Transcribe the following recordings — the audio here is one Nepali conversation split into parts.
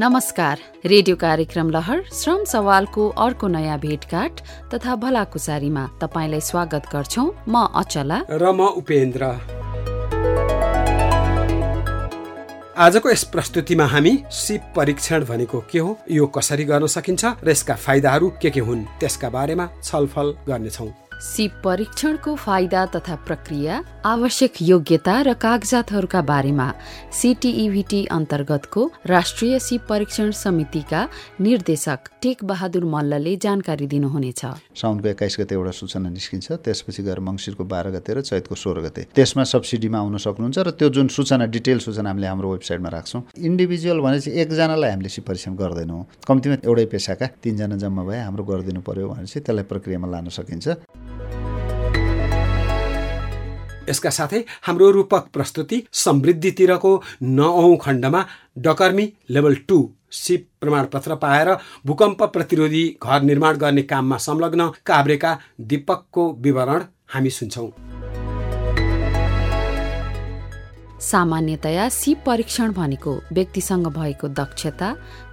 नमस्कार। रेडियो कार्यक्रम लहर श्रम सवालको अर्को नयाँ भेटघाट तथा भलाकुसारीमा तपाईँलाई स्वागत गर्छौ। म अचला। र म उपेन्द्र। आजको यस प्रस्तुतिमा हामी सिप परीक्षण भनेको के हो यो कसरी गर्न सकिन्छ र यसका फाइदाहरू के के हुन् त्यसका बारेमा छलफल गर्नेछौँ। सिप परीक्षणको फाइदा तथा प्रक्रिया आवश्यक योग्यता र कागजातहरूका बारेमा सिटिइभिटी अन्तर्गतको राष्ट्रिय सिप परीक्षण समितिका निर्देशक टेक बहादुर मल्लले जानकारी दिनुहुनेछ। साउनको एक्काइस गते एउटा सूचना निस्किन्छ त्यसपछि गएर मङ्सिरको बाह्र गते र चैतको सोह्र गते। त्यसमा सब्सिडीमा आउन सक्नुहुन्छ र त्यो जुन सूचना डिटेल सूचना हामीले हाम्रो वेबसाइटमा राख्छौँ इन्डिभिजुअल भनेपछि एकजनालाई हामीले सिप परीक्षण गर्दैनौँ। कम्तीमा एउटै पेसाका तिनजना जम्मा भए हाम्रो गरिदिनु पर्यो भनेपछि त्यसलाई प्रक्रियामा लान सकिन्छ। यसका साथै हाम्रो रूपक प्रस्तुति समृद्धितिरको नौ खण्डमा डकर्मी लेभल टू सिप प्रमाणपत्र पाएर भूकम्प प्रतिरोधी घर निर्माण गर्ने काममा संलग्न काभ्रेका दीपकको विवरण हामी सुन्छौँ। सामान्यतया सिप परीक्षण भनेको व्यक्तिसँग भएको दक्षता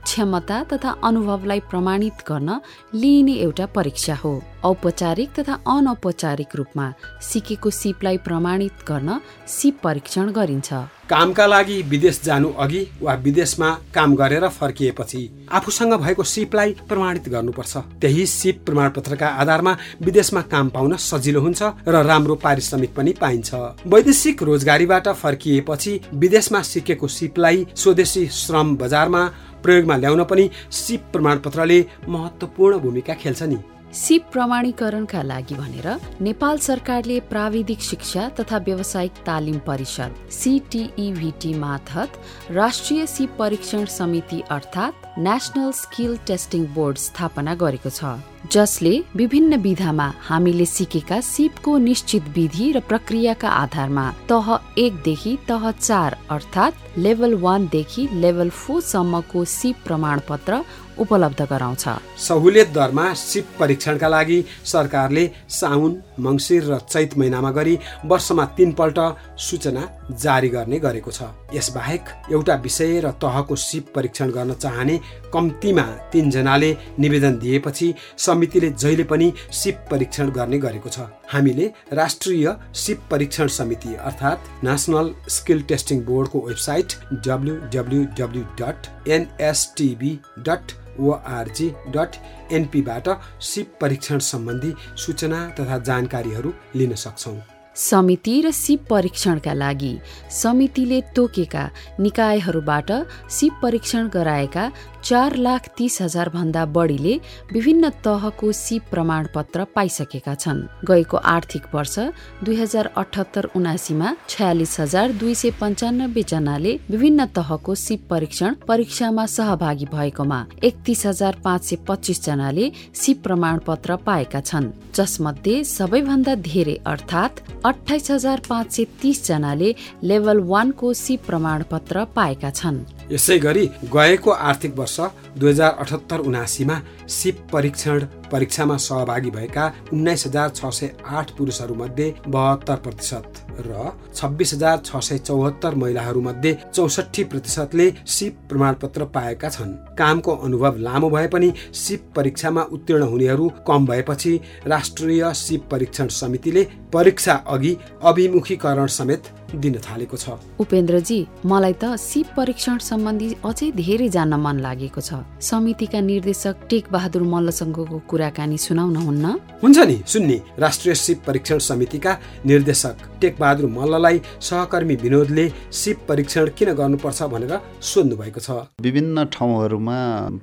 क्षमता तथा अनुभवलाई प्रमाणित गर्न लिइने एउटा परीक्षा हो। औपचारिक तथा अनौपचारिक रूपमा सिकेको सिपलाई प्रमाणित गर्न सिप परीक्षण गरिन्छ। कामका लागि विदेश जानु अघि वा विदेशमा काम गरेर फर्किएपछि आफूसँग भएको सिपलाई प्रमाणित गर्नुपर्छ। त्यही सिप प्रमाणपत्रका आधारमा विदेशमा काम पाउन सजिलो हुन्छ र राम्रो पारिश्रमिक पनि पाइन्छ। वैदेशिक रोजगारीबाट फर्किएपछि विदेशमा सिकेको सिपलाई स्वदेशी श्रम बजारमा प्रयोगमा ल्याउन पनि सिप प्रमाणपत्रले महत्त्वपूर्ण भूमिका खेल्छ नि। सिप प्रमाणीकरणका लागि भनेर नेपाल सरकारले प्राविधिक शिक्षा तथा व्यावसायिक तालिम परिषद सिटिइभिटी मार्फत राष्ट्रिय सिप परीक्षण समिति अर्थात् नेसनल स्किल टेस्टिङ बोर्ड स्थापना गरेको छ। जसले विभिन्न विधामा हामीले सिकेका सिपको निश्चित विधि र प्रक्रियाका आधारमा तह एकदेखि तह चार अर्थात् लेभल वानदेखि लेभल फोरसम्मको सिप प्रमाणपत्र उपलब्ध गराउँछ। सहुलियत दरमा सिप परीक्षणका लागि सरकारले साउन मङ्सिर र चैत महिनामा गरी वर्षमा तीनपल्ट सूचना जारी गर्ने गरेको छ। यसबाहेक एउटा विषय र तहको सिप परीक्षण गर्न चाहने कम्तीमा तिनजनाले निवेदन दिएपछि समितिले जहिले पनि सिप परीक्षण गर्ने गरेको छ। हामीले राष्ट्रिय सिप परीक्षण समिति अर्थात् नेसनल स्किल टेस्टिङ बोर्डको website W W W dot NSTB dot ORG dot एनपीबाट सिप परीक्षण सम्बन्धी सूचना तथा जानकारीहरू लिन सक्छौँ। समिति र सिप परीक्षणका लागि समितिले तोकेका निकायहरूबाट सिप परीक्षण गराएका चार लाख तीस हजार भन्दा बढीले विभिन्न तहको सिप प्रमाणपत्र पाइसकेका छन्। गएको आर्थिक वर्ष दुई हजार अठहत्तर उनासीमा छयालिस हजार दुई सय पन्चानब्बे जनाले विभिन्न तहको सिप परीक्षण परीक्षामा सहभागी भएकोमा एकतिस हजार पाँच सय पच्चिस जनाले सिप प्रमाणपत्र पाएका छन्। जसमध्ये सबैभन्दा धेरै अर्थात् अठाइस हजार पाँच सय तीस जनाले लेभल वानको सिप प्रमाणपत्र पाएका छन्। यसै गरी गएको आर्थिक वर्ष दुई हजार अठहत्तर उनासीमा सिप परीक्षण परीक्षामा सहभागी भएका उन्नाइस हजार छ सय आठ पुरुषहरूमध्ये बहत्तर प्रतिशत र छब्बिस हजार छ सय चौहत्तर महिलाहरूमध्ये चौसठी प्रतिशतले सिप प्रमाणपत्र पाएका छन्। कामको अनुभव लामो भए पनि सिप परीक्षामा उत्तीर्ण हुनेहरू कम भएपछि राष्ट्रिय सिप परीक्षण समितिले परीक्षा अघि अभिमुखीकरण समेत दिन थालेको छ। उपेन्द्रजी मलाई त सिप परीक्षण सम्बन्धी अझै धेरै जान्न मन लागेको छ। समितिका निर्देशक टेक बहादुर मल्लसँगको कुराकानी सुनाउनुहुन्न हुन्छ नि सुन्ने। राष्ट्रिय सिप परीक्षण समितिका निर्देशक टेक बहादुर मल्ललाई सहकर्मी विनोदले सिप परीक्षण किन गर्नुपर्छ भनेर सोध्नु भएको छ। विभिन्न ठाउँहरूमा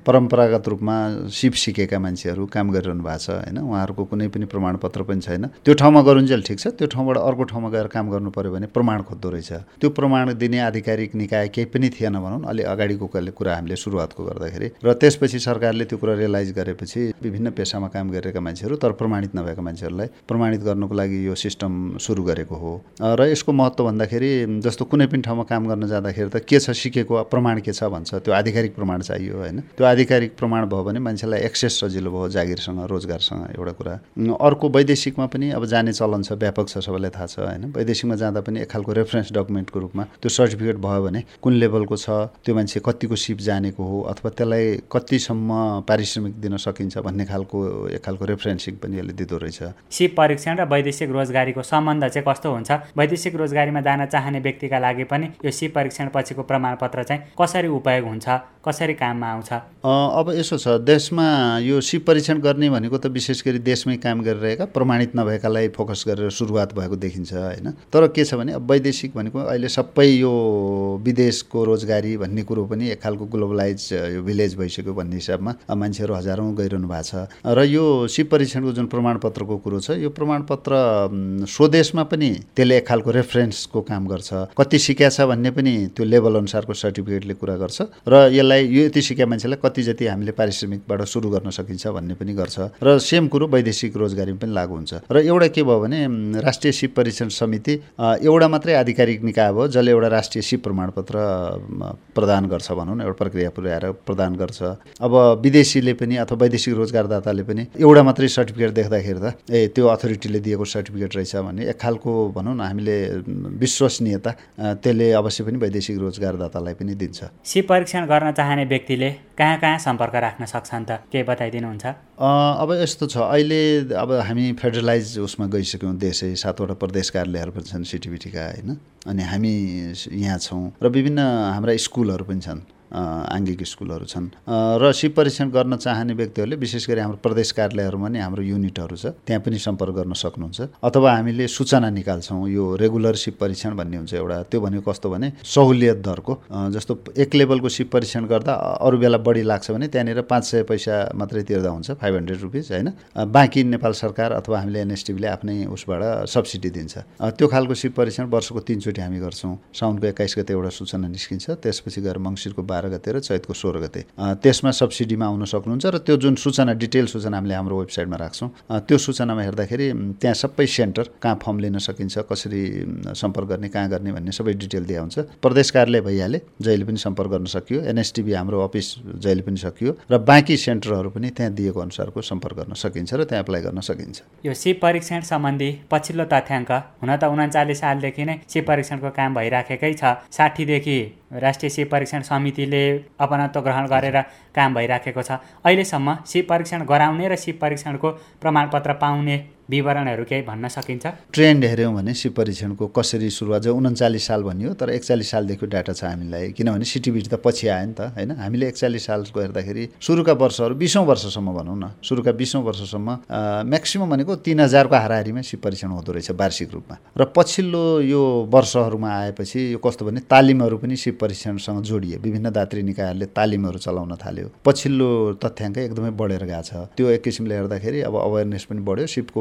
परम्परागत रूपमा सिप सिकेका मान्छेहरू काम गरिरहनु भएको छ होइन? उहाँहरूको कुनै पनि प्रमाणपत्र पनि छैन। त्यो ठाउँमा गरुन्जेल ठिक छ त्यो ठाउँबाट अर्को ठाउँमा गएर काम गर्नु पर्यो भने प्रमाण प्रमाण खोज्दो रहेछ। त्यो प्रमाण दिने आधिकारिक निकाय केही पनि थिएन भनौँ अलि अगाडिको कुरा हामीले सुरुवातको गर्दाखेरि। र त्यसपछि सरकारले त्यो कुरा रियलाइज गरेपछि विभिन्न पेसामा काम गरेका मान्छेहरू तर प्रमाणित नभएका मान्छेहरूलाई प्रमाणित गर्नुको लागि यो सिस्टम सुरु गरेको हो। र यसको महत्त्व भन्दाखेरि जस्तो कुनै पनि ठाउँमा काम गर्न जाँदाखेरि त के छ सिकेको प्रमाण के छ भन्छ? त्यो आधिकारिक प्रमाण चाहियो होइन। त्यो आधिकारिक प्रमाण भयो भने मान्छेलाई एक्सेस सजिलो भयो जागिरसँग रोजगारसँग एउटा कुरा। अर्को वैदेशिकमा पनि अब जाने चलन छ व्यापक छ सबैलाई थाहा छ होइन। वैदेशिकमा जाँदा पनि एक खालको रेफरेन्स डकुमेन्टको रूपमा त्यो सर्टिफिकेट भयो भने कुन लेभलको छ त्यो मान्छे कतिको सिप जानेको हो अथवा त्यसलाई कतिसम्म पारिश्रमिक दिन सकिन्छ भन्ने खालको एक खालको रेफरेन्सिङ पनि यसले दिँदो रहेछ। सिप परीक्षण र वैदेशिक रोजगारीको सम्बन्ध चाहिँ कस्तो हुन्छ? वैदेशिक रोजगारीमा जान चाहने व्यक्तिका लागि पनि यो सिप परीक्षण पछिको प्रमाणपत्र चाहिँ कसरी उपयोग हुन्छ? कसरी काममा आउँछ? अब यसो छ देशमा यो सिप परीक्षण गर्ने भनेको त विशेष गरी देशमै काम गरिरहेका प्रमाणित नभएकालाई फोकस गरेर सुरुवात भएको देखिन्छ होइन? तर के छ भने अब वैदेशिक भनेको अहिले सबै यो विदेशको रोजगारी भन्ने कुरो पनि एक खालको ग्लोबलाइज यो भिलेज भइसक्यो भन्ने हिसाबमा मान्छेहरू हजारौँ गइरहनु भएको छ। र यो सिप परीक्षणको जुन प्रमाणपत्रको कुरो छ यो प्रमाणपत्र स्वदेशमा पनि त्यसले एक खालको रेफरेन्सको काम गर्छ। कति सिक्या छ भन्ने पनि त्यो लेभल अनुसारको सर्टिफिकेटले कुरा गर्छ। र यसलाई यो यति सिक्या मान्छेलाई कति जति हामीले पारिश्रमिकबाट सुरु गर्न सकिन्छ भन्ने पनि गर्छ। र सेम कुरो वैदेशिक रोजगारीमा पनि लागु हुन्छ। र एउटा के भयो भने राष्ट्रिय सिप परीक्षण समिति एउटा मात्रै आधिकारिक निकाय भयो जसले एउटा राष्ट्रिय सिप प्रमाणपत्र प्रदान गर्छ भनौँ न एउटा प्रक्रिया पुर्याएर प्रदान गर्छ। अब विदेशीले पनि अथवा वैदेशिक रोजगारदाताले पनि एउटा मात्रै सर्टिफिकेट देख्दाखेरि त ए त्यो अथोरिटीले दिएको सर्टिफिकेट रहेछ भने एक खालको भनौँ न हामीले विश्वसनीयता त्यसले अवश्य पनि वैदेशिक रोजगारदातालाई पनि दिन्छ। सिप परीक्षण गर्न चाहने व्यक्तिले कहाँ कहाँ सम्पर्क राख्न सक्छन् त केही बताइदिनुहुन्छ? अब यस्तो छ अहिले अब हामी फेडरलाइज उसमा गइसक्यौँ देशै सातवटा प्रदेश कार्यालयहरू पनि छन् सिटिभिटीका होइन? अनि हामी यहाँ छौँ र विभिन्न हाम्रा स्कुलहरू पनि छन्। आङ्गिक स्कुलहरू छन्। र सिप परीक्षण गर्न चाहने व्यक्तिहरूले विशेष गरी हाम्रो प्रदेश कार्यालयहरूमा नि हाम्रो युनिटहरू छ त्यहाँ पनि सम्पर्क गर्न सक्नुहुन्छ। अथवा हामीले सूचना निकाल्छौँ यो रेगुलर सिप परीक्षण भन्ने हुन्छ एउटा त्यो भनेको कस्तो भने सहुलियत दरको। जस्तो एक लेभलको सिप परीक्षण गर्दा अरू बेला बढी लाग्छ भने त्यहाँनिर पाँच सय पैसा मात्रै तिर्दा हुन्छ फाइभ हन्ड्रेड रुपिस होइन? बाँकी नेपाल सरकार अथवा हामीले एनएसटिभीले आफ्नै उसबाट सब्सिडी दिन्छ। त्यो खालको सिप परीक्षण वर्षको तिनचोटि हामी गर्छौँ। साउनको एक्काइस गते एउटा सूचना निस्किन्छ त्यसपछि गएर मङ्सिरको बाह्र बाह्र गते र चैतको सोह्र गते। त्यसमा सब्सिडीमा आउन सक्नुहुन्छ र त्यो जुन सूचना डिटेल सूचना हामीले हाम्रो वेबसाइटमा राख्छौँ त्यो सूचनामा हेर्दाखेरि त्यहाँ सबै सेन्टर कहाँ फर्म लिन सकिन्छ कसरी सम्पर्क गर्ने कहाँ गर्ने भन्ने सबै डिटेल दिया हुन्छ। प्रदेश कार्यालय भइहाले जहिले पनि सम्पर्क गर्न सकियो एनएसटिबी हाम्रो अफिस जहिले पनि सकियो र बाँकी सेन्टरहरू पनि त्यहाँ दिएको अनुसारको सम्पर्क गर्न सकिन्छ र त्यहाँ एप्लाई गर्न सकिन्छ। यो सिप परीक्षण सम्बन्धी पछिल्लो तथ्याङ्क हुन त उन्चालिस सालदेखि नै सिप परीक्षणको काम भइराखेकै छ। साठीदेखि राष्ट्रिय सिप परीक्षण समितिले अपनत्व ग्रहण गरेर काम भइराखेको छ। अहिलेसम्म सिप परीक्षण गराउने र सिप परीक्षणको प्रमाणपत्र पाउने विवरणहरू केही भन्न सकिन्छ? ट्रेन्ड हेऱ्यौँ भने सिप परीक्षणको कसरी सुरुवात जो उन्चालिस साल भनियो तर एकचालिस सालदेखि डाटा छ हामीलाई। किनभने सिटिबिटी त पछि आयो नि त होइन? हामीले एकचालिस सालको हेर्दाखेरि सुरुका वर्षहरू बिसौँ वर्षसम्म भनौँ न। सुरुका बिसौँ वर्षसम्म म्याक्सिमम् भनेको तिन हजारको हाराहारीमा सिप परीक्षण हुँदो रहेछ वार्षिक रूपमा। र पछिल्लो यो वर्षहरूमा आएपछि यो कस्तो भने तालिमहरू पनि सिप परीक्षणसँग जोडिए विभिन्न दात्री निकायहरूले तालिमहरू चलाउन थाल्यो। पछिल्लो तथ्याङ्क एकदमै बढेर गएको छ। त्यो एक किसिमले हेर्दाखेरि अब अवेरनेस पनि बढ्यो। सिपको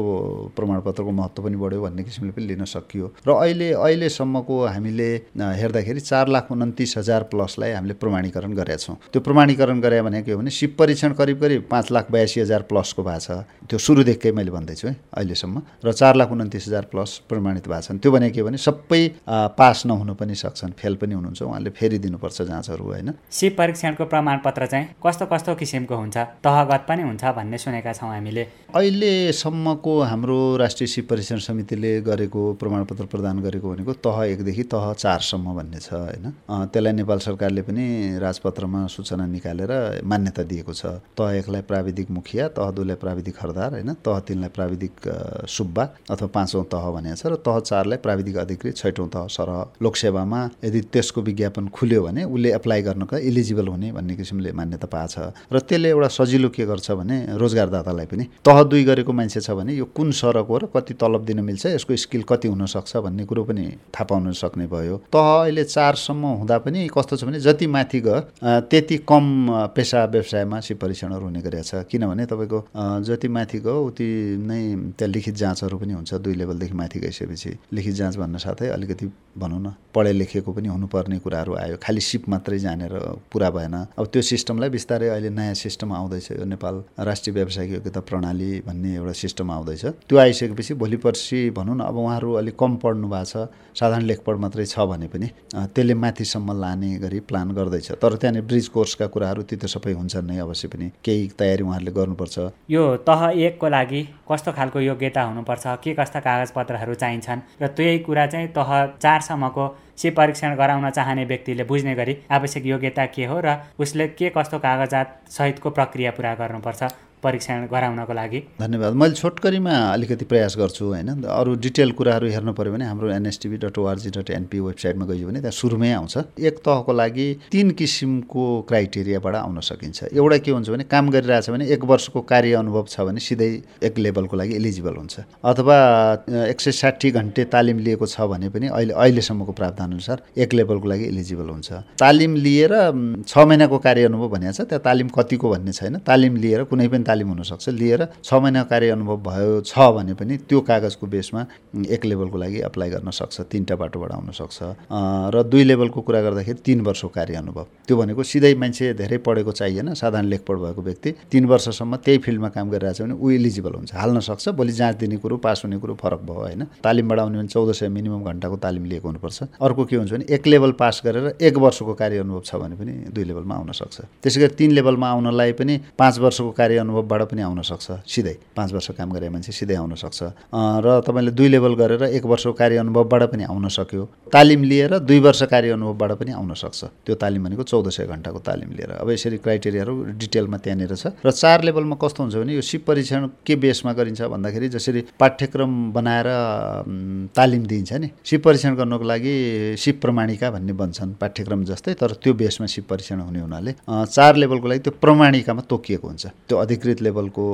प्रमाणपत्रको महत्त्व पनि बढ्यो भन्ने किसिमले पनि लिन सकियो। र अहिले अहिलेसम्मको हामीले हेर्दाखेरि चार लाख उन्तिस हजार प्लसलाई हामीले प्रमाणीकरण गरेका छौँ। त्यो प्रमाणीकरण गरे भने के हो भने सिप परीक्षण करिब करिब पाँच लाख बयासी हजार प्लसको भएको छ। त्यो सुरुदेखिकै मैले भन्दैछु है अहिलेसम्म। र चार लाख उन्तिस हजार प्लस प्रमाणित भएको छन्। त्यो भने के भने सबै पास नहुन पनि सक्छन् फेल पनि हुनुहुन्छ उहाँले फेरि दिनुपर्छ जाँचहरू होइन। सिप परीक्षणको प्रमाणपत्र चाहिँ कस्तो कस्तो किसिमको हुन्छ तहगत पनि हुन्छ भन्ने सुनेका छौँ हामीले। अहिलेसम्मको हाम्रो राष्ट्रिय सिप परीक्षण समितिले गरेको प्रमाणपत्र प्रदान गरेको भनेको तह एकदेखि तह चारसम्म भन्ने छ होइन? त्यसलाई नेपाल सरकारले पनि राजपत्रमा सूचना निकालेर मान्यता दिएको छ। तह एकलाई प्राविधिक मुखिया तह दुईलाई प्राविधिक हरदार होइन? तह तिनलाई प्राविधिक सुब्बा अथवा पाँचौँ तह भनेको छ र तह चारलाई प्राविधिक अधिकृत छैटौँ तह सरह। लोकसेवामा यदि त्यसको विज्ञापन खुल्यो भने उसले एप्लाई गर्नको इलिजिबल हुने भन्ने किसिमले मान्यता पाएको र त्यसले एउटा सजिलो के गर्छ भने रोजगारदातालाई पनि तह दुई गरेको मान्छे छ भने यो कुन सरक हो र कति तलब दिन मिल्छ यसको स्किल कति हुनसक्छ भन्ने कुरो पनि थाहा पाउन सक्ने भयो। तह अहिले चारसम्म हुँदा पनि कस्तो छ भने जति माथि गयो त्यति कम पेसा व्यवसायमा सिप परीक्षणहरू हुने गरेको छ। किनभने तपाईँको जति माथि गयो उति नै त्यहाँ लिखित जाँचहरू पनि हुन्छ दुई लेभलदेखि माथि गइसकेपछि। लिखित जाँच भन्न साथै अलिकति भनौँ न पढे लेखेको पनि हुनुपर्ने कुराहरू आयो। खालि सिप मात्रै जानेर पुरा भएन। अब त्यो सिस्टमलाई बिस्तारै अहिले नयाँ सिस्टम आउँदैछ यो नेपाल राष्ट्रिय व्यावसायिक योग्यता प्रणाली भन्ने एउटा सिस्टम आउँदैछ। त्यो आइसकेपछि भोलि पर्सि भनौँ न अब उहाँहरू अलिक कम पढ्नु भएको छ साधारण लेखपढ मात्रै छ भने पनि त्यसले माथिसम्म लाने गरी प्लान गर्दैछ। तर त्यहाँनिर ब्रिज कोर्सका कुराहरू ती त सबै हुन्छन् नै अवश्य पनि। केही तयारी उहाँहरूले गर्नुपर्छ। यो तह एकको लागि कस्तो खालको योग्यता हुनुपर्छ? के कस्ता कागजपत्रहरू चाहिन्छन्? र त्यही कुरा चाहिँ तह चारसम्मको सी परीक्षण गराउन चाहने व्यक्तिले बुझ्ने गरी आवश्यक योग्यता के हो? र उसले के कस्तो कागजात सहितको प्रक्रिया पुरा गर्नुपर्छ? परीक्षण गराउनको लागि। धन्यवाद। मैले छोटकरीमा अलिकति प्रयास गर्छु होइन? अरू डिटेल कुराहरू हेर्नु पऱ्यो भने हाम्रो NSTB dot ORG dot NP वेबसाइटमा गयो भने त्यहाँ सुरुमै आउँछ। एक तहको लागि तिन किसिमको क्राइटेरियाबाट आउन सकिन्छ। एउटा के हुन्छ भने काम गरिरहेछ भने एक वर्षको कार्य अनुभव छ भने सिधै एक लेभलको लागि एलिजिबल हुन्छ। अथवा एक सय साठी घन्टे तालिम लिएको छ भने पनि अहिले अहिलेसम्मको प्रावधानअनुसार एक लेभलको लागि एलिजिबल हुन्छ। तालिम लिएर छ महिनाको कार्य अनुभव भनेको छ त्यहाँ तालिम कतिको भन्ने छैन। तालिम लिएर कुनै पनि तालिम हुनसक्छ। लिएर छ महिना कार्य अनुभव भयो छ भने पनि त्यो कागजको बेसमा एक लेभलको लागि अप्लाई गर्न सक्छ तिनवटा बाटोबाट आउन सक्छ र दुई लेभलको कुरा गर्दाखेरि तिन वर्षको कार्य अनुभव। त्यो भनेको सिधै मान्छे धेरै पढेको चाहिएन साधारण लेखपढ भएको व्यक्ति तिन वर्षसम्म त्यही फिल्डमा काम गरिरहेको भने ऊ इलिजिबल हुन्छ। हाल्न सक्छ भोलि जाँच दिने कुरो पास हुने कुरो फरक भयो होइन? तालिमबाट आउने भने चौध सय मिनिमम घन्टाको तालिम लिएको हुनुपर्छ। अर्को के हुन्छ भने एक लेभल पास गरेर एक वर्षको कार्य अनुभव छ भने पनि दुई लेभलमा आउन सक्छ त्यसै गरी तिन लेभलमा आउनलाई पनि पाँच वर्षको कार्य अनुभव अनुभवबाट पनि आउन सक्छ सिधै। पाँच वर्ष काम गरे मान्छे सिधै आउन सक्छ। र तपाईँले दुई लेभल गरेर एक वर्षको कार्य अनुभवबाट पनि आउन सक्यो। तालिम लिएर दुई वर्ष कार्य अनुभवबाट पनि आउन सक्छ। त्यो तालिम भनेको चौध सय घन्टाको तालिम लिएर। अब यसरी क्राइटेरियाहरू डिटेलमा त्यहाँनिर छ। र चार लेभलमा कस्तो हुन्छ भने यो सिप परीक्षण के बेसमा गरिन्छ भन्दाखेरि जसरी पाठ्यक्रम बनाएर तालिम दिइन्छ नि। सिप परीक्षण गर्नको लागि सिप प्रमाणिका भन्ने बन्छन् पाठ्यक्रम जस्तै। तर त्यो बेसमा सिप परीक्षण हुने हुनाले चार लेभलको लागि त्यो प्रमाणिकामा तोकिएको हुन्छ। त्यो अधिकृत लेभलको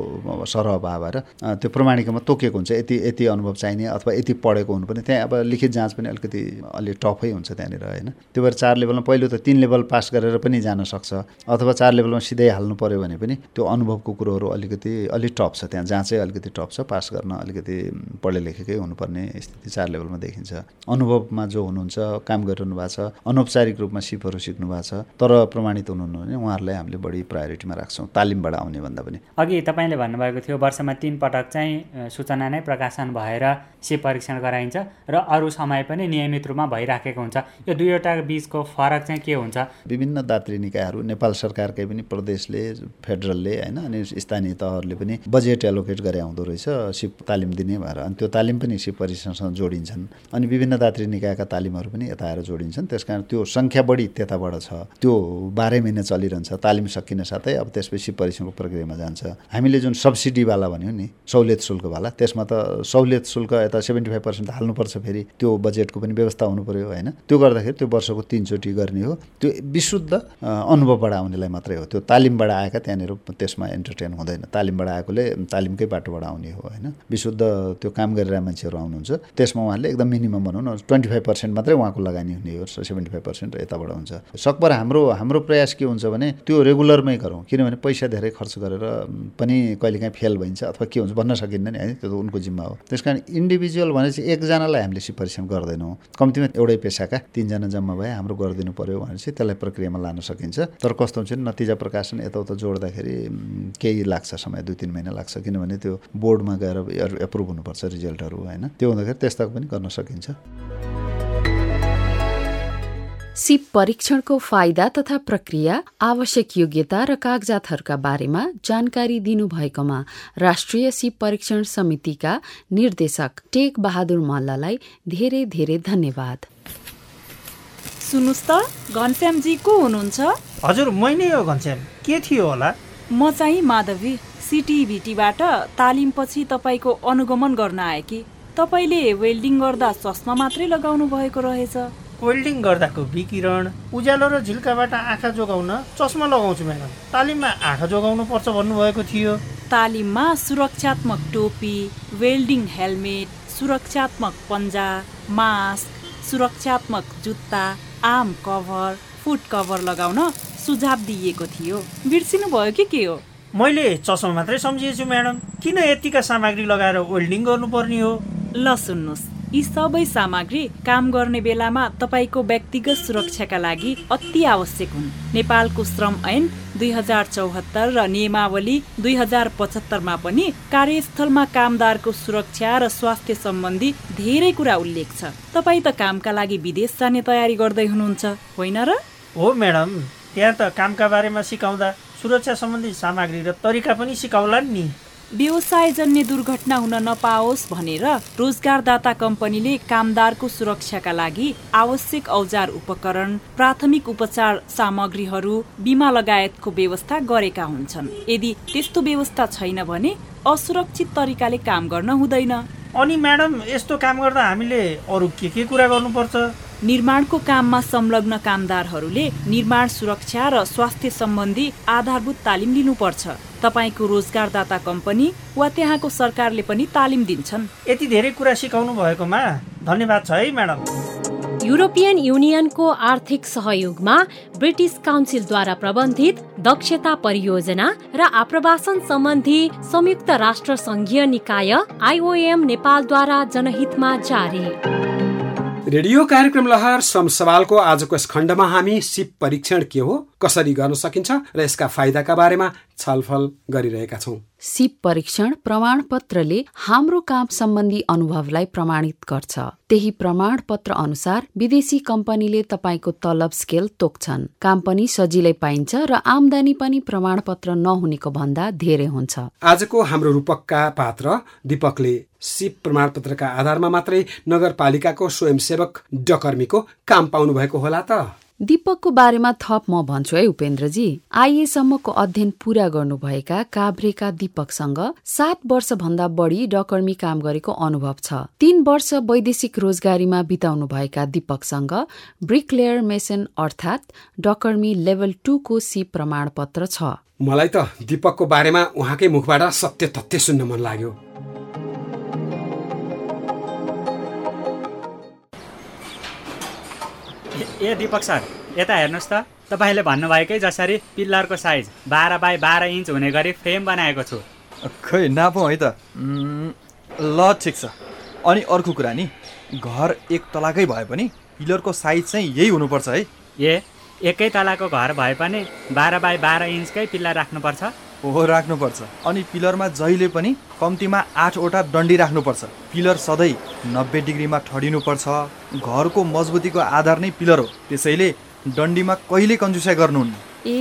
सरह भएर त्यो प्रमाणिकमा तोकेको हुन्छ यति यति अनुभव चाहिने अथवा यति पढेको हुनुपर्ने त्यहाँ अब लिखित जाँच पनि अलिकति अलि टफै हुन्छ त्यहाँनिर होइन। त्यो भएर चार लेभलमा पहिलो त तिन लेभल पास गरेर पनि जान सक्छ अथवा चार लेभलमा सिधै हाल्नु पऱ्यो भने पनि त्यो अनुभवको कुरोहरू अलिकति अलिक टप छ त्यहाँ जाँचै अलिकति टप छ पास गर्न अलिकति पढे लेखेकै हुनुपर्ने स्थिति चार लेभलमा देखिन्छ। अनुभवमा जो हुनुहुन्छ काम गरिरहनु भएको छ अनौपचारिक रूपमा सिपहरू सिक्नु भएको छ तर प्रमाणित हुनुहुन्न भने उहाँहरूलाई हामीले बढी प्रायोरिटीमा राख्छौँ तालिमबाट आउने भन्दा पनि। अघि तपाईँले भन्नुभएको थियो वर्षमा तिन पटक चाहिँ सूचना नै प्रकाशन भएर सिप परीक्षण गराइन्छ र अरू समय पनि नियमित रूपमा भइराखेको हुन्छ। यो दुईवटा बिचको फरक चाहिँ के हुन्छ? विभिन्न दात्री निकायहरू नेपाल सरकारकै पनि प्रदेशले फेडरलले होइन अनि स्थानीय तहहरूले पनि बजेट एलोकेट गरे आउँदो रहेछ सिप तालिम दिने भएर। अनि त्यो तालिम पनि सिप परीक्षणसँग जोडिन्छन्। अनि विभिन्न दात्री निकायका तालिमहरू पनि यता आएर जोडिन्छन्। त्यस त्यो सङ्ख्या बढी त्यताबाट छ। त्यो बाह्रै महिना चलिरहन्छ तालिम सकिन साथै अब त्यसपछि सिप परीक्षणको प्रक्रियामा जान्छ। हामीले जुन सब्सिडीवाला भन्यो नि सहुलियत शुल्कवाला त्यसमा त सहुलियत शुल्क यता सेभेन्टी फाइभ पर्सेन्ट हाल्नुपर्छ फेरि त्यो बजेटको पनि व्यवस्था हुनु पऱ्यो होइन? त्यो गर्दाखेरि त्यो वर्षको तिनचोटि गर्ने हो। त्यो विशुद्ध अनुभवबाट आउनेलाई मात्रै हो। त्यो तालिमबाट आएका त्यहाँनिर त्यसमा इन्टरटेन हुँदैन। तालिमबाट आएकोले तालिमकै बाटोबाट आउने हो होइन? विशुद्ध त्यो काम गरेर मान्छेहरू आउनुहुन्छ। त्यसमा उहाँले एकदम मिनिमम भनौँ न ट्वेन्टी फाइभ पर्सेन्ट मात्रै उहाँको लगानी हुने हो सेभेन्टी फाइभ पर्सेन्ट यताबाट हुन्छ। सकभर हाम्रो हाम्रो प्रयास के हुन्छ भने त्यो रेगुलरमै गरौँ। किनभने पैसा धेरै खर्च गरेर पनि कहिलेकाहीँ फेल भइन्छ अथवा के हुन्छ भन्न सकिन्न नि है त्यो त उनको जिम्मा हो। त्यस कारण इन्डिभिजुअल भनेपछि एकजनालाई हामीले सिपरीक्षण गर्दैनौँ। कम्तीमा एउटै पेसाका तिनजना जम्मा भए हाम्रो गरिदिनु पऱ्यो भनेपछि त्यसलाई प्रक्रियामा लान सकिन्छ। तर कस्तो हुन्छ नि नतिजा प्रकाशन यताउता जोड्दाखेरि केही लाग्छ समय दुई तिन महिना लाग्छ। किनभने त्यो बोर्डमा गएर एप्रुभ हुनुपर्छ रिजल्टहरू होइन? त्यो हुँदाखेरि त्यस्ता पनि गर्न सकिन्छ। सिप परीक्षणको फाइदा तथा प्रक्रिया आवश्यक योग्यता र कागजातहरूका बारेमा जानकारी दिनुभएकोमा राष्ट्रिय सिप परीक्षण समितिका निर्देशक टेक बहादुर मल्ललाई धेरै धेरै धन्यवाद। सुन्नुहोस् त घनश्यामजी को हुनुहुन्छ? हजुर मै नै हो घनश्याम के थियो होला? म चाहिँ माधवी सिटिभिटीबाट तालिमपछि तपाईँको अनुगमन गर्न आए कि तपाईँले वेल्डिङ गर्दा चस्मा मात्रै लगाउनु भएको रहेछ। वेल्डिङ गर्दाको विकिरण उज्यालो र झिल्काबाट आँखा जोगाउन चस्मा लगाउँछु म्याडम। तालिममा आँखा जोगाउनु पर्छ भन्नुभएको थियो। तालिममा सुरक्षात्मक टोपी वेल्डिङ हेलमेट सुरक्षात्मक पन्जा मास्क सुरक्षात्मक जुत्ता आम कभर फुट कभर लगाउन सुझाव दिइएको थियो। बिर्सिनु भयो कि के हो? मैले चस्मा मात्रै सम्झिएछु म्याडम। किन यतिका सामग्री लगाएर वेल्डिङ गर्नुपर्ने हो? ल सुन्नुहोस्। यी सबै सामग्री काम गर्ने बेलामा तपाईँको व्यक्तिगत सुरक्षाका लागि अति आवश्यक हुन्। नेपालको श्रम ऐन दुई हजार चौहत्तर र नियमावली दुई हजार पचहत्तरमा पनि कार्यस्थलमा कामदारको सुरक्षा र स्वास्थ्य सम्बन्धी धेरै कुरा उल्लेख छ। तपाईँ त कामका लागि विदेश जाने तयारी गर्दै हुनुहुन्छ होइन र? हो म्याडम त्यहाँ त कामका बारेमा सिकाउँदा सुरक्षा सम्बन्धी सामग्री र तरिका पनि सिकाउला नि। व्यवसायजन्य दुर्घटना हुन नपाओस् भनेर रोजगारदाता कम्पनीले कामदारको सुरक्षाका लागि आवश्यक औजार उपकरण प्राथमिक उपचार सामग्रीहरू बिमा लगायतको व्यवस्था गरेका हुन्छन्। यदि त्यस्तो व्यवस्था छैन भने असुरक्षित तरिकाले काम गर्न हुँदैन। अनि म्याडम यस्तो काम गर्दा हामीले अरू के के कुरा गर्नुपर्छ? निर्माणको काममा संलग्न कामदारहरूले निर्माण सुरक्षा र स्वास्थ्य सम्बन्धी आधारभूत तालिम लिनुपर्छ। तपाईँको रोजगारदाता कम्पनी वा त्यहाँको सरकारले पनि तालिम दिन्छन्। यति धेरै कुरा सिकाउनु भएकोमा धन्यवाद छ है म्याडम। युरोपियन युनियनको आर्थिक सहयोगमा ब्रिटिस काउन्सिलद्वारा प्रबन्धित दक्षता परियोजना र आप्रवासन सम्बन्धी संयुक्त राष्ट्र सङ्घीय निकाय आइओएम नेपालद्वारा जनहितमा जारी। रेडियो कार्यक्रम लहर श्रम सवालको आजको यस खण्डमा हामी सिप परीक्षण के हो कसरी गर्न सकिन्छ र यसका फाइदाका बारेमा छलफल गरिरहेका छौँ। सिप परीक्षण प्रमाणपत्रले हाम्रो काम सम्बन्धी अनुभवलाई प्रमाणित गर्छ। त्यही प्रमाणपत्र अनुसार विदेशी कम्पनीले तपाईँको तलब स्केल तोक्छन्। काम पनि सजिलै पाइन्छ र आमदानी पनि प्रमाणपत्र नहुनेको भन्दा धेरै हुन्छ। आजको हाम्रो रूपकका पात्र दीपकले सिप प्रमाणपत्रका आधारमा मात्रै नगरपालिकाको स्वयंसेवक डकर्मीको काम पाउनु भएको होला त। दीपकको बारेमा थप म भन्छु है उपेन्द्रजी। आइएसम्मको अध्ययन पूरा गर्नुभएका काभ्रेका दीपकसँग सात वर्षभन्दा बढी डकर्मी काम गरेको अनुभव छ। तीन वर्ष वैदेशिक रोजगारीमा बिताउनुभएका दीपकसँग ब्रिकलेयर मेसन अर्थात् डकर्मी लेभल टूको सी प्रमाणपत्र छ। मलाई त दीपकको बारेमा उहाँकै मुखबाट सत्य तथ्य सुन्न मन लाग्यो। ए दिपक सर यता हेर्नुहोस् त। तपाईँले भन्नुभएकै जसरी पिल्लरको साइज बाह्र बाई बाह्र इन्च हुने गरी फ्रेम बनाएको छु। खै नापौँ है त। ल ठिक छ। अनि अर्को कुरा नि घर एक तलाकै भए पनि पिलरको साइज चाहिँ यही हुनुपर्छ है। ए एकै तलाको घर भए पनि बाह्र बाई बाह्र इन्चकै पिल्लर राख्नुपर्छ। ओहो राख्नुपर्छ। अनि पिलरमा जहिले पनि कम्तीमा आठवटा डन्डी राख्नुपर्छ। पिलर सधैँ नब्बे डिग्रीमा ठडिनुपर्छ। घरको मजबुतीको आधार नै पिलर हो। त्यसैले डन्डीमा कहिले कन्जुसाइ गर्नुहुन्न? ए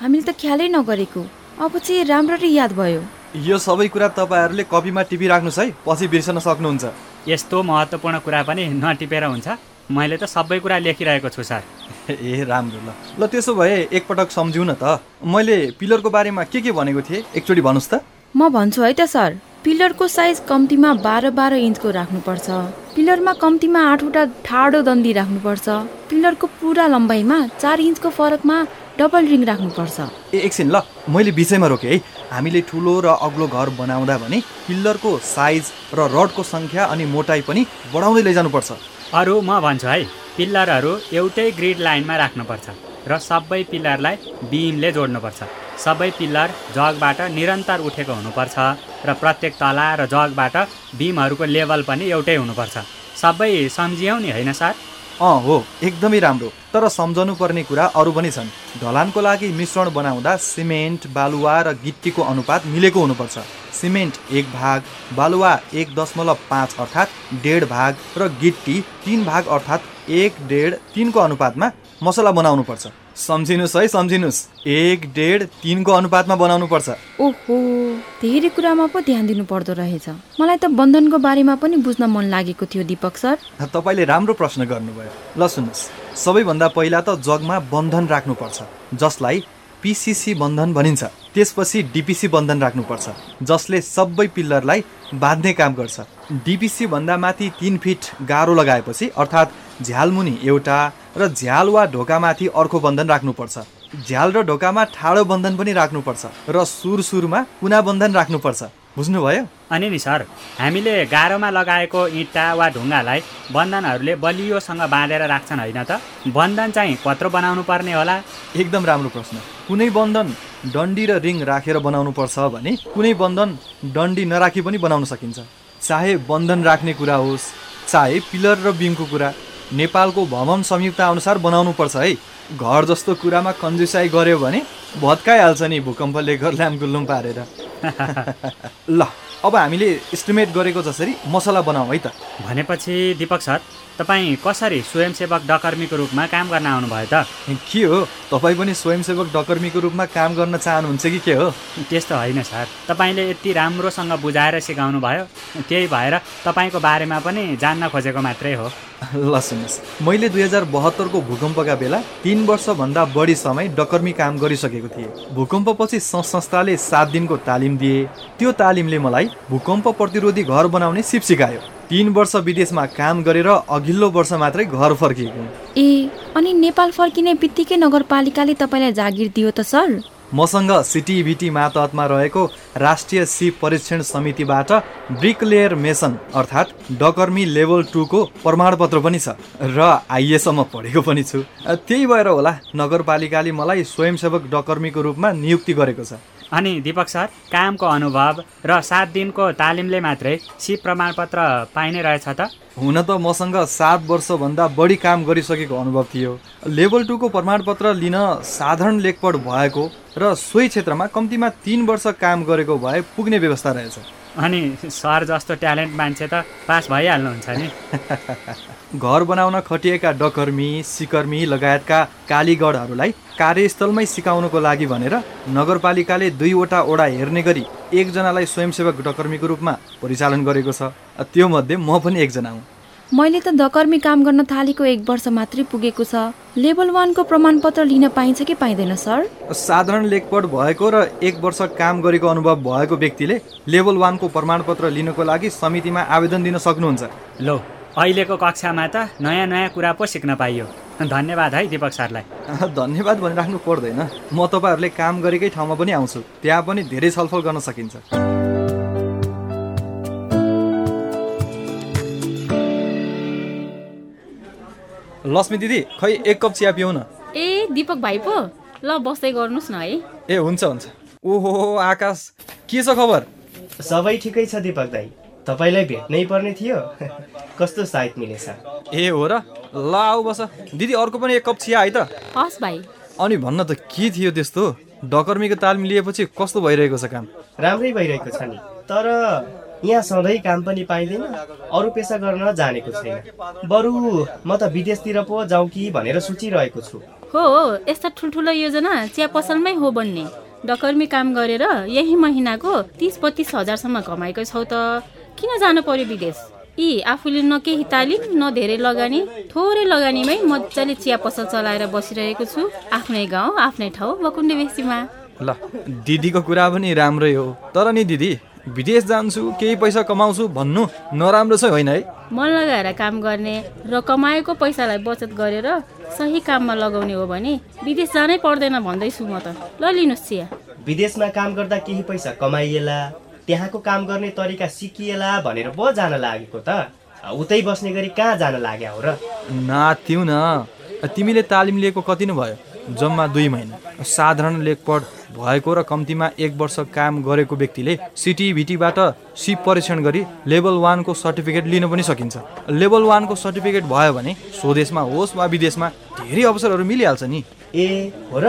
हामीले त ख्यालै नगरेको। अब चाहिँ राम्ररी याद भयो। यो सबै कुरा तपाईँहरूले कपीमा टिपिराख्नुहोस् है पछि बिर्सन सक्नुहुन्छ। यस्तो महत्त्वपूर्ण कुरा पनि नटिपेर हुन्छ। मैले त सबै कुरा लेखिरहेको छु सर। ए राम्रो ल। ल त्यसो भए एकपटक सम्झिउँ न त। मैले पिलरको बारेमा के के भनेको थिएँ? एकचोटि भन्नुहोस् त। म भन्छु है त सर। पिलरको साइज कम्तीमा बाह्र बाह्र इन्चको राख्नुपर्छ। पिलरमा कम्तीमा आठवटा ठाडो दन्दी राख्नुपर्छ। पिलरको पुरा लम्बाइमा चार इन्चको फरकमा डबल रिङ राख्नुपर्छ। ए एकछिन ल मैले विषयमा रोकेँ है। हामीले ठुलो र अग्लो घर बनाउँदा भने पिल्लरको साइज र रडको सङ्ख्या अनि मोटाइ पनि बढाउँदै लैजानुपर्छ। अरू म भन्छु है पिल्लरहरू एउटै ग्रिड लाइनमा राख्नुपर्छ र सबै पिल्लरलाई बिमले जोड्नुपर्छ। सबै पिल्लर जगबाट निरन्तर उठेको हुनुपर्छ र प्रत्येक तला र जगबाट बिमहरूको लेभल पनि एउटै हुनुपर्छ। सबै सम्झियौ नि होइन सर? अँ हो एकदमै राम्रो। तर सम्झनु पर्ने कुरा अरू पनि छन्। ढलानको लागि मिश्रण बनाउँदा सिमेन्ट बालुवा र गिट्टीको अनुपात मिलेको हुनुपर्छ। सिमेन्ट एक भाग बालुवा एक दशमलव पाँच अर्थात् डेढ भाग र गिट्टी तिन भाग अर्थात् एक डेढ तिनको अनुपातमा मसला बनाउनुपर्छ। सम्झिनुहोस् है सम्झिनुहोस्। एक डेढ तिनको अनुपातमा बनाउनुपर्छ। ओहो धेरै कुरामा पो ध्यान दिनु पर्दो रहेछ। मलाई त बन्धनको बारेमा पनि बुझ्न मन लागेको थियो दीपक सर। तपाईँले राम्रो प्रश्न गर्नुभयो। ल सुन्नुहोस्। सबैभन्दा पहिला त जगमा बन्धन राख्नुपर्छ जसलाई पिसिसी बन्धन भनिन्छ। त्यसपछि डिपिसी बन्धन राख्नुपर्छ जसले सबै पिल्लरलाई बाँध्ने काम गर्छ। डिपिसी भन्दा माथि तिन फिट गाह्रो लगाएपछि अर्थात् झ्यालमुनि एउटा र झ्याल वा ढोकामाथि अर्को बन्धन राख्नुपर्छ। झ्याल र ढोकामा ठाडो बन्धन पनि राख्नुपर्छ र सुर सुरमा कुना बन्धन राख्नुपर्छ। बुझ्नुभयो? अनि नि सर हामीले गाह्रोमा लगाएको इँटा वा ढुङ्गालाई बन्धनहरूले बलियोसँग बाँधेर राख्छन् होइन त? बन्धन चाहिँ कत्रो बनाउनु पर्ने होला। एकदम राम्रो प्रश्न। कुनै बन्धन डन्डी र रिङ राखेर बनाउनु पर्छ भने कुनै बन्धन डन्डी नराखी पनि बनाउन सकिन्छ। चाहे बन्धन राख्ने कुरा होस् चाहे पिलर र बिमको कुरा नेपालको भवन संयुक्त अनुसार बनाउनुपर्छ है। घर जस्तो कुरामा कन्जुसाइ गऱ्यो भने भत्काइहाल्छ नि भूकम्पले गर्लाम गुल्लुम पारेर। ल अब हामीले इस्टिमेट गरेको जसरी मसला बनाऊ है त। भनेपछि दिपक सर तपाईँ कसरी स्वयंसेवक डकर्मीको रूपमा काम गर्न आउनुभयो त? के हो? तपाईँ पनि स्वयंसेवक डकर्मीको रूपमा काम गर्न चाहनुहुन्छ कि के हो? त्यस्तो होइन सर। तपाईँले यति राम्रोसँग बुझाएर सिकाउनु भयो। त्यही भएर तपाईँको बारेमा पनि जान्न खोजेको मात्रै हो। ल सुन्नुहोस्। मैले दुई हजार बहत्तरको भूकम्पका बेला तिन वर्षभन्दा बढी समय डकर्मी काम गरिसकेको थिएँ। भूकम्पपछि संस्थाले सात दिनको तालिम दिए। त्यो तालिमले मलाई भूकम्प प्रतिरोधी घर बनाउने सिप सिकायो। तिन वर्ष विदेशमा काम गरेर अघिल्लो वर्ष मात्रै घर फर्किएको ए अनि नेपाल फर्किने बित्तिकै नगरपालिकाले तपाईँलाई जागिर दियो त सर? मसँग सिटिभिटी मातहतमा रहेको राष्ट्रिय सिप परीक्षण समितिबाट ब्रिकलेयर मेसन अर्थात् डकर्मी लेभल टूको प्रमाणपत्र पनि छ र आइएसम्म पढेको पनि छु। त्यही भएर होला नगरपालिकाले मलाई स्वयंसेवक डकर्मीको रूपमा नियुक्ति गरेको छ। अनि दिपक सर कामको अनुभव र सात दिनको तालिमले मात्रै सिप प्रमाणपत्र पाइने रहेछ त? हुन त मसँग सात वर्षभन्दा बढी काम गरिसकेको अनुभव थियो। लेभल टूको प्रमाणपत्र लिन साधारण लेखपढ भएको र सोही क्षेत्रमा कम्तीमा तिन वर्ष काम गरेको भए पुग्ने व्यवस्था रहेछ। अनि सर जस्तो ट्यालेन्ट मान्छे त पास भइहाल्नुहुन्छ नि। घर बनाउन खटिएका डकर्मी सिकर्मी लगायतका कालीगढहरूलाई कार्यस्थलमै सिकाउनको लागि भनेर नगरपालिकाले दुईवटा ओडा हेर्ने गरी एकजनालाई स्वयंसेवक डकर्मीको रूपमा परिचालन गरेको छ। त्यो मध्ये म पनि एकजना हुँ। मैले त डकर्मी काम गर्न थालेको एक वर्ष मात्रै पुगेको छ। लेभल वानको प्रमाणपत्र लिन पाइन्छ कि पाइँदैन सर? साधारण लेखपढ भएको र एक वर्ष काम गरेको अनुभव भएको व्यक्तिले लेभल वानको प्रमाणपत्र लिनको लागि समितिमा आवेदन दिन सक्नुहुन्छ। लो अहिलेको कक्षामा त नयाँ नयाँ कुरा पो सिक्न पाइयो। धन्यवाद है दिपक सरलाई। धन्यवाद भनिराख्नु पर्दैन। म तपाईँहरूले काम गरेकै ठाउँमा पनि आउँछु। त्यहाँ पनि धेरै छलफल गर्न सकिन्छ। लक्ष्मी दिदी खै एक कप चिया पिउ न? ए दिपक भाइ पो ल बस्दै गर्नुहोस् न है। ए हुन्छ हुन्छ। ओहो आकाश के छ खबर? सबै ठिकै छ दिपक दाई। तपाईँलाई भेट्नै पर्ने थियो। कस्तो साइत मिलेछ? ए हो र। ल आऊ बस। दिदी अर्को पनि एक कप चिया है त। हस् भाइ। अनि भन्न त के थियो त्यस्तो? डकर्मीको तालिम लिएपछि कस्तो भइरहेको छ काम? राम्रै भइरहेको छ नि। तर यहाँ सधैँ काम पनि पाइँदैन। अरू पेसा गर्न जानेको छैन। बरु म त विदेशतिर पो जाउँ कि भनेर सोचिरहेको छु। हो यस्ता ठुल्ठुलो योजना चिया पसलमै हो बन्ने डकर्मी काम गरेर यही महिनाको तिस बत्तिस हजारसम्म कमाएको छौ त। किन जानु पर्यो विदेश? यी आफूले न केही तालिम न धेरै लगानी थोरै लगानीमै मजाले चिया पसल चलाएर बसिरहेको छु। आफ्नै गाउँ आफ्नै ठाउँ वकुण्डे बेसीमा। ल दिदीको कुरा पनि राम्रै हो। तर नि दिदी विदेश जान्छु केही पैसा कमाउँछु भन्नु नराम्रो चाहिँ होइन है। मन लगाएर काम गर्ने र कमाएको पैसालाई बचत गरेर सही काममा लगाउने हो भने विदेश जानै पर्दैन भन्दैछु म त। ल लिनुहोस् चिया। विदेशमा काम गर्दा केही पैसा कमाइएला त्यहाँको काम गर्ने तरिका सिकिएला भनेर पो जान लागेको त। उतै बस्ने गरी कहाँ जान लाग्यो हो र? नात्यौ न तिमीले तालिम लिएको कति नै भयो? जम्मा दुई महिना। साधारण लेखपढ भएको र कम्तीमा एक वर्ष काम गरेको व्यक्तिले सिटिभिटीबाट सिप परीक्षण गरी लेभल वानको सर्टिफिकेट लिन पनि सकिन्छ। लेभल वानको सर्टिफिकेट भयो भने स्वदेशमा होस् वा विदेशमा धेरै अवसरहरू मिलिहाल्छ नि। ए हो र?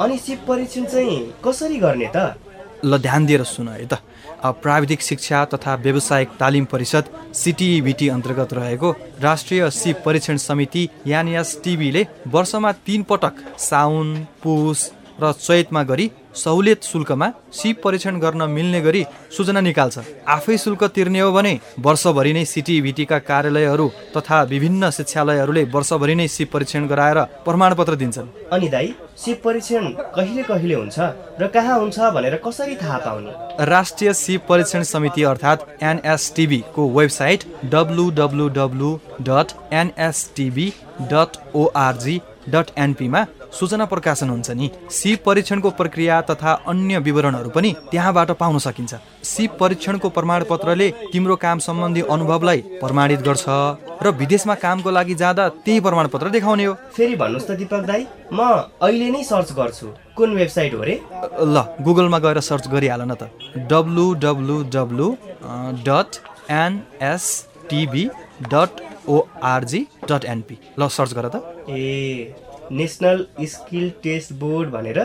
अनि सिप परीक्षण चाहिँ कसरी गर्ने त? ल ध्यान दिएर सुन है त। प्राविधिक शिक्षा तथा व्यावसायिक तालिम परिषद सिटिभिटी अन्तर्गत रहेको राष्ट्रिय सिप परीक्षण समिति यानियास टिभीले वर्षमा तीन पटक साउन पुस र चैतमा गरी सहुलियत शुल्कमा सिप परीक्षण गर्न मिल्ने गरी सूचना निकाल्छ। आफै शुल्क तिर्ने हो भने वर्षभरि नै सिटिभिटीका कार्यालयहरू तथा विभिन्न शिक्षालयहरूले वर्षभरि नै सिप परीक्षण गराएर प्रमाणपत्र दिन्छन्। अनि दाई सिप परीक्षण कहिले कहिले हुन्छ र कहाँ हुन्छ भनेर कसरी थाहा पाउने? राष्ट्रिय सिप परीक्षण समिति अर्थात् एनएसटिभीको website W W W dot NSTB dot ORG dot एनपीमा सूचना प्रकाशन हुन्छ नि। सिप परीक्षणको प्रक्रिया तथा अन्य विवरणहरू पनि त्यहाँबाट पाउन सकिन्छ। सिप परीक्षणको प्रमाणपत्रले तिम्रो काम सम्बन्धी अनुभवलाई प्रमाणित गर्छ र विदेशमा कामको लागि जाँदा त्यही प्रमाणपत्र देखाउने हो। फेरि भन्नुहोस् त दिपक दाई म अहिले नै सर्च गर्छु। कुन वेबसाइट हो रे? ल गुगलमा गएर सर्च गरिहाल न त। W W W dot NSTB dot ORG dot NP ल सर्च गर त। ए नेसनल स्किल टेस्ट बोर्ड भनेर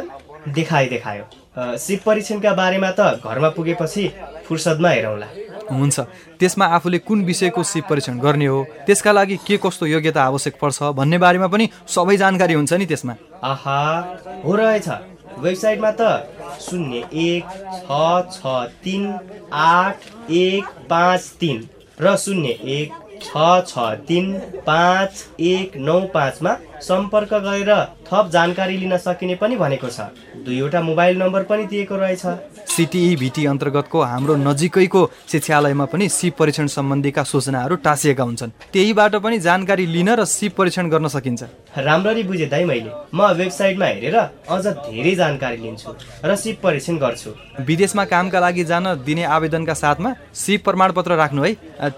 देखायो। देखायो सिप परीक्षणका बारेमा त घरमा पुगेपछि फुर्सदमा हेरौँला। हुन्छ। त्यसमा आफूले कुन विषयको सिप परीक्षण गर्ने हो त्यसका लागि के कस्तो योग्यता आवश्यक पर्छ भन्ने बारेमा पनि सबै जानकारी हुन्छ नि त्यसमा। आहा हो रहेछ। वेबसाइटमा त शून्य एक छ छ तिन आठ एक पाँच तिन र शून्य एक छ छ तिन पाँच एक नौ पाँचमा सम्पर्क गरेर थप जानकारी लिन सकिने पनि भनेको छ। दुईवटा मोबाइल नम्बर पनि दिएको रहेछ। सिटिई भिटी अन्तर्गतको हाम्रो नजिकैको शिक्षालयमा पनि सिप परीक्षण सम्बन्धीका सूचनाहरू टाँसिएका हुन्छन्। त्यहीबाट पनि जानकारी लिन र सिप परीक्षण गर्न सकिन्छ। राम्ररी बुझेँ दाइ मैले। म वेबसाइटमा हेरेर अझ धेरै जानकारी लिन्छु र सिप परीक्षण गर्छु। विदेशमा कामका लागि जान दिने आवेदनका साथमा सिप प्रमाणपत्र राख्नु है।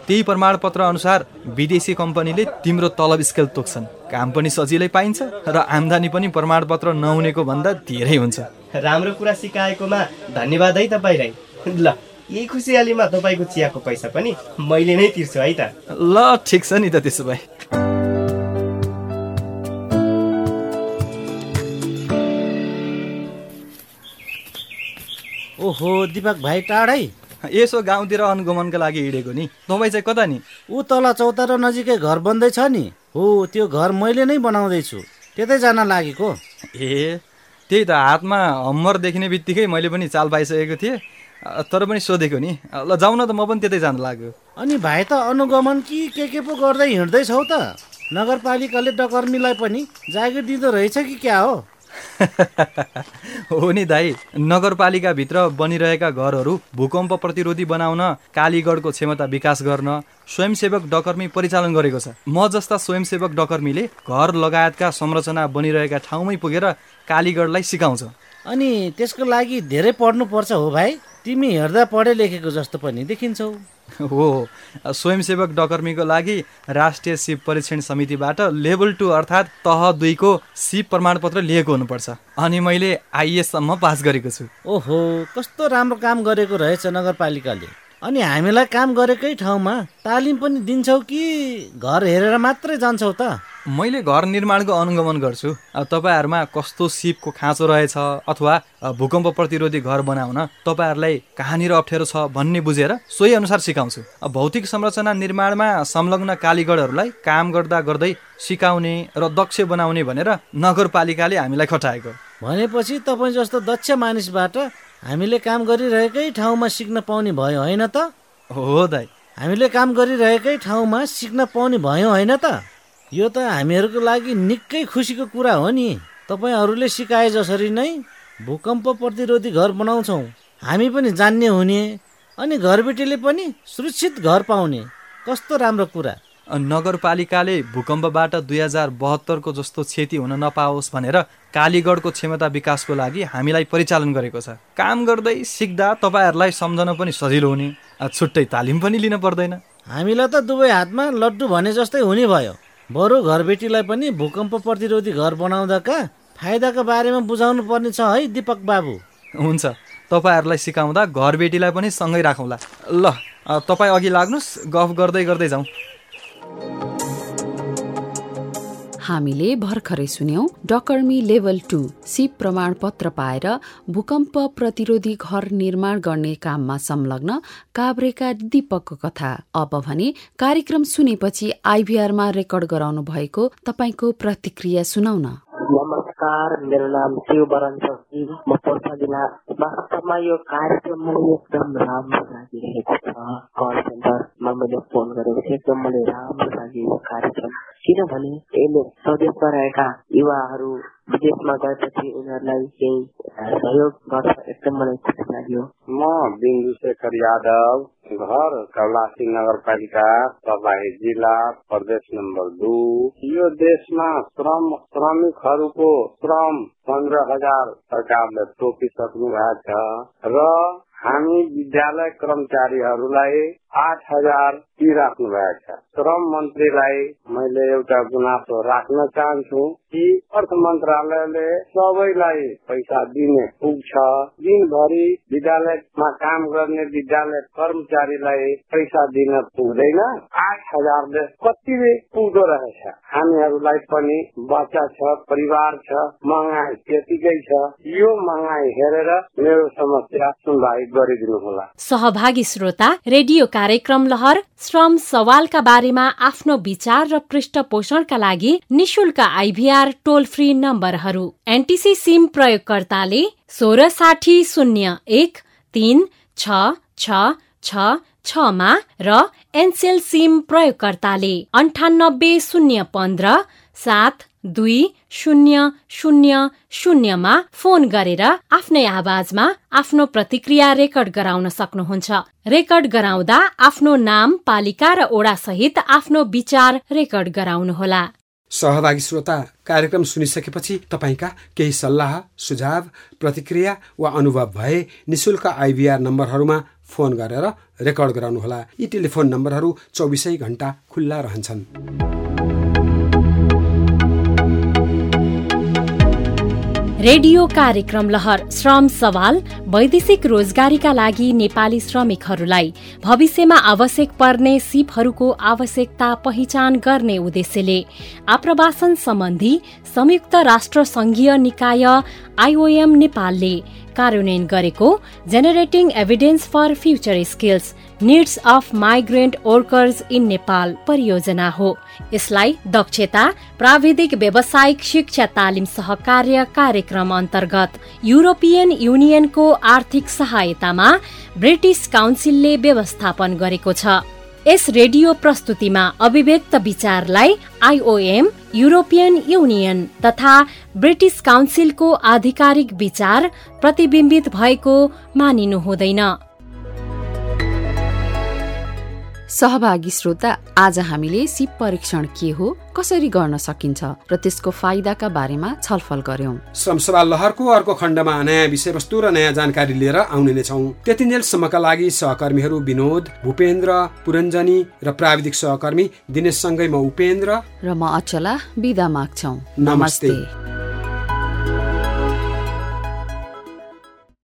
त्यही प्रमाणपत्र अनुसार विदेशी कम्पनीले तिम्रो तलब स्केल तोक्छन्। काम पनि सजिलै पाइन्छ र आम्दानी पनि प्रमाणपत्र नहुनेको भन्दा धेरै हुन्छ। राम्रो कुरा सिकाएकोमा धन्यवाद है तपाईँलाई। ल यही खुसियालीमा तपाईँको चियाको पैसा पनि मैले नै तिर्छु है त। ल ठिक छ नि त त्यसो भए। ओहो दिपक भाइ टाढै? यसो गाउँतिर अनुगमनका लागि हिँडेको नि। तपाईँ चाहिँ कता नि? ऊ तल चौतारो नजिकै घर बन्दैछ नि। हो त्यो घर मैले नै बनाउँदैछु। त्यतै जान लागेको। ए त्यही त हातमा हम्मर देखिने बित्तिकै मैले पनि चाल पाइसकेको थिएँ। तर पनि सोधेको नि। ल जाउँ न त म पनि त्यतै जानु लाग्यो। अनि भाइ त अनुगमन कि के के पो गर्दै हिँड्दैछौ त? नगरपालिकाले डकर्मीलाई पनि जागिर दिँदो रहेछ कि क्या हो? हो नि दाई नगरपालिकाभित्र बनिरहेका घरहरू भूकम्प प्रतिरोधी बनाउन कालीगढको क्षमता विकास गर्न स्वयंसेवक डकर्मी परिचालन गरेको छ। म जस्ता स्वयंसेवक डकर्मीले घर लगायतका संरचना बनिरहेका ठाउँमै पुगेर कालीगढलाई सिकाउँछ। अनि त्यसको लागि धेरै पढ्नुपर्छ हो भाइ। तिमी हेर्दा पढे लेखेको जस्तो पनि देखिन्छौ। हो। स्वयंसेवक डकर्मीको लागि राष्ट्रिय सिप परीक्षण समितिबाट लेभल टू अर्थात् तह दुईको सिप प्रमाणपत्र लिएको हुनुपर्छ। अनि मैले आइएससम्म पास गरेको छु। ओहो कस्तो राम्रो काम गरेको रहेछ नगरपालिकाले। अनि हामीलाई काम गरेकै ठाउँमा तालिम पनि दिन्छौ कि घर हेरेर मात्रै जान्छौ त? मैले घर निर्माणको अनुगमन गर्छु। अब तपाईँहरूमा कस्तो सिपको खाँचो रहेछ अथवा भूकम्प प्रतिरोधी घर बनाउन तपाईँहरूलाई कहाँनिर अप्ठ्यारो छ भन्ने बुझेर सोही अनुसार सिकाउँछु। भौतिक संरचना निर्माणमा संलग्न कालीगढहरूलाई काम गर्दा गर्दै सिकाउने र दक्ष बनाउने भनेर नगरपालिकाले हामीलाई खटाएको। भनेपछि तपाईँ जस्तो दक्ष मानिसबाट हामीले काम गरिरहेकै ठाउँमा सिक्न पाउने भयो होइन त? हो दाइ हामीले काम गरिरहेकै ठाउँमा सिक्न पाउने भयो होइन त? यो त हामीहरूको लागि निकै खुसीको कुरा हो नि। तपाईँहरूले सिकाए जसरी नै भूकम्प प्रतिरोधी घर बनाउँछौँ। हामी पनि जान्ने हुने अनि घरबेटीले पनि सुरक्षित घर पाउने। कस्तो राम्रो कुरा। नगरपालिकाले भूकम्पबाट दुई हजार बहत्तरको जस्तो क्षति हुन नपाओस् भनेर कालीगढको क्षमता विकासको लागि हामीलाई परिचालन गरेको छ। काम गर्दै सिक्दा तपाईँहरूलाई सम्झन पनि सजिलो हुने। छुट्टै तालिम पनि लिन पर्दैन। हामीलाई त दुवै हातमा लड्डु भने जस्तै हुने भयो। बरु घरबेटीलाई पनि भूकम्प प्रतिरोधी घर बनाउँदाका फाइदाको बारेमा बुझाउनु पर्ने छ है दिपक बाबु। हुन्छ। तपाईँहरूलाई सिकाउँदा घरबेटीलाई पनि सँगै राखौँला। ल तपाईँ अघि लाग्नुहोस् गफ गर्दै गर्दै जाउँ। हामीले भर्खरै सुन्यौं डकर्मी लेभल टू सिप प्रमाणपत्र पाएर भूकम्प प्रतिरोधी घर निर्माण गर्ने काममा संलग्न काभ्रेका दीपकको कथा। अब भने कार्यक्रम सुनेपछि आइभीआरमा रेकर्ड गराउनु भएको तपाईँको प्रतिक्रिया सुनाउन। नमस्कार मेरो नाम शिव बरन चौकी म पर्सा जिल्ला वास्तवमा यो कार्यक्रम मलाई एकदम राम्रो लागिरहेको छ। कल सेन्टरमा मैले फोन गरेको थिएँ एकदम मलाई राम्रो लाग्यो यो कार्यक्रम। किनभने यसले स्वदेशमा रहेका युवाहरू विदेशमा गएपछि उनीहरूलाई केही सहयोग गर्छ एकदम मलाई खुसी लाग्यो। म बिन्दु शेखर यादव घर कौलासी नगरपालिका तबाही जिल्ला प्रदेश नम्बर दू। यो देशमा श्रम श्रमिकहरूको श्रम पन्ध्र हजार सरकारले तोकिसक्नु भएको छ र हामी विद्यालय कर्मचारीहरूलाई आठ हजार दिइराख्नु भएको छ। श्रम मन्त्रीलाई मैले एउटा गुनासो राख्न चाहन्छु कि अर्थ मन्त्रालयले सबैलाई पैसा दिने पुग्छ दिनभरि विद्यालयमा काम गर्ने विद्यालय कर्मचारीलाई पैसा दिन पुग्दैन। आठ हजारले कति पुग्दो रहेछ? हामीहरूलाई पनि बच्चा छ परिवार छ महँगाई त्यतिकै छ। यो महँगाई हेरेर मेरो समस्या सुनवाई सहभागी श्रोता रेडियो कार्यक्रम लहर श्रम सवालका बारेमा आफ्नो विचार र पृष्ठपोषणका लागि निशुल्क आइभीआर टोल फ्री नम्बरहरू। एनटिसी सिम प्रयोगकर्ताले सोह्र साठी शून्य एक तिन छ छ छ छमा र एनसेल सिम प्रयोगकर्ताले अन्ठानब्बे शून्य पन्ध्र सात दुई शून्य शून्य शून्यमा फोन गरेर आफ्नै आवाजमा आफ्नो प्रतिक्रिया रेकर्ड गराउन सक्नुहुन्छ। रेकर्ड गराउँदा आफ्नो नाम पालिका र ओडा सहित आफ्नो विचार रेकर्ड गराउनुहोला। सहभागी श्रोता कार्यक्रम सुनिसकेपछि तपाईँका केही सल्लाह सुझाव प्रतिक्रिया वा अनुभव भए निशुल्क आइभीआर नम्बरहरूमा फोन गरेर रेकर्ड गराउनुहोला। यी टेलिफोन नम्बरहरू चौबिसै घण्टा खुल्ला रहन्छन्। रेडियो कार्यक्रम लहर श्रम सवाल वैदेशिक रोजगारीका लागि नेपाली श्रमिकहरूलाई। भविष्यमा आवश्यक पर्ने सिपहरूको आवश्यकता पहिचान गर्ने उद्देश्यले। आप्रवासन सम्बन्धी संयुक्त राष्ट्र संघीय निकाय आइओएम नेपालले कार्यान्वयन गरेको generating evidence for future skills needs of migrant workers in Nepal परियोजना हो। यसलाई दक्षता प्राविधिक व्यावसायिक शिक्षा तालिम सहकार्य कार्यक्रम अन्तर्गत युरोपियन युनियनको आर्थिक सहायतामा ब्रिटिस काउन्सिलले व्यवस्थापन गरेको छ। यस रेडियो प्रस्तुतिमा अभिव्यक्त विचारलाई आइओएम युरोपियन युनियन तथा ब्रिटिस काउन्सिलको आधिकारिक विचार प्रतिबिम्बित भएको मानिनु हुँदैन। सहभागी श्रोता आज हामीले सिप परीक्षण के हो कसरी गर्न सकिन्छ र त्यसको फाइदाका बारेमा छलफल गर्यौं। श्रमसभा लहरको अर्को खण्डमा नयाँ विषयवस्तु र नयाँ जानकारी लिएर आउने नै छौँ। त्यतिन्जेलसम्मका लागि सहकर्मीहरू विनोद भूपेन्द्र पुरञ्जनी र प्राविधिक सहकर्मी दिनेशसँगै म उपेन्द्र। र म अचला विदा माग्छौ। नमस्ते।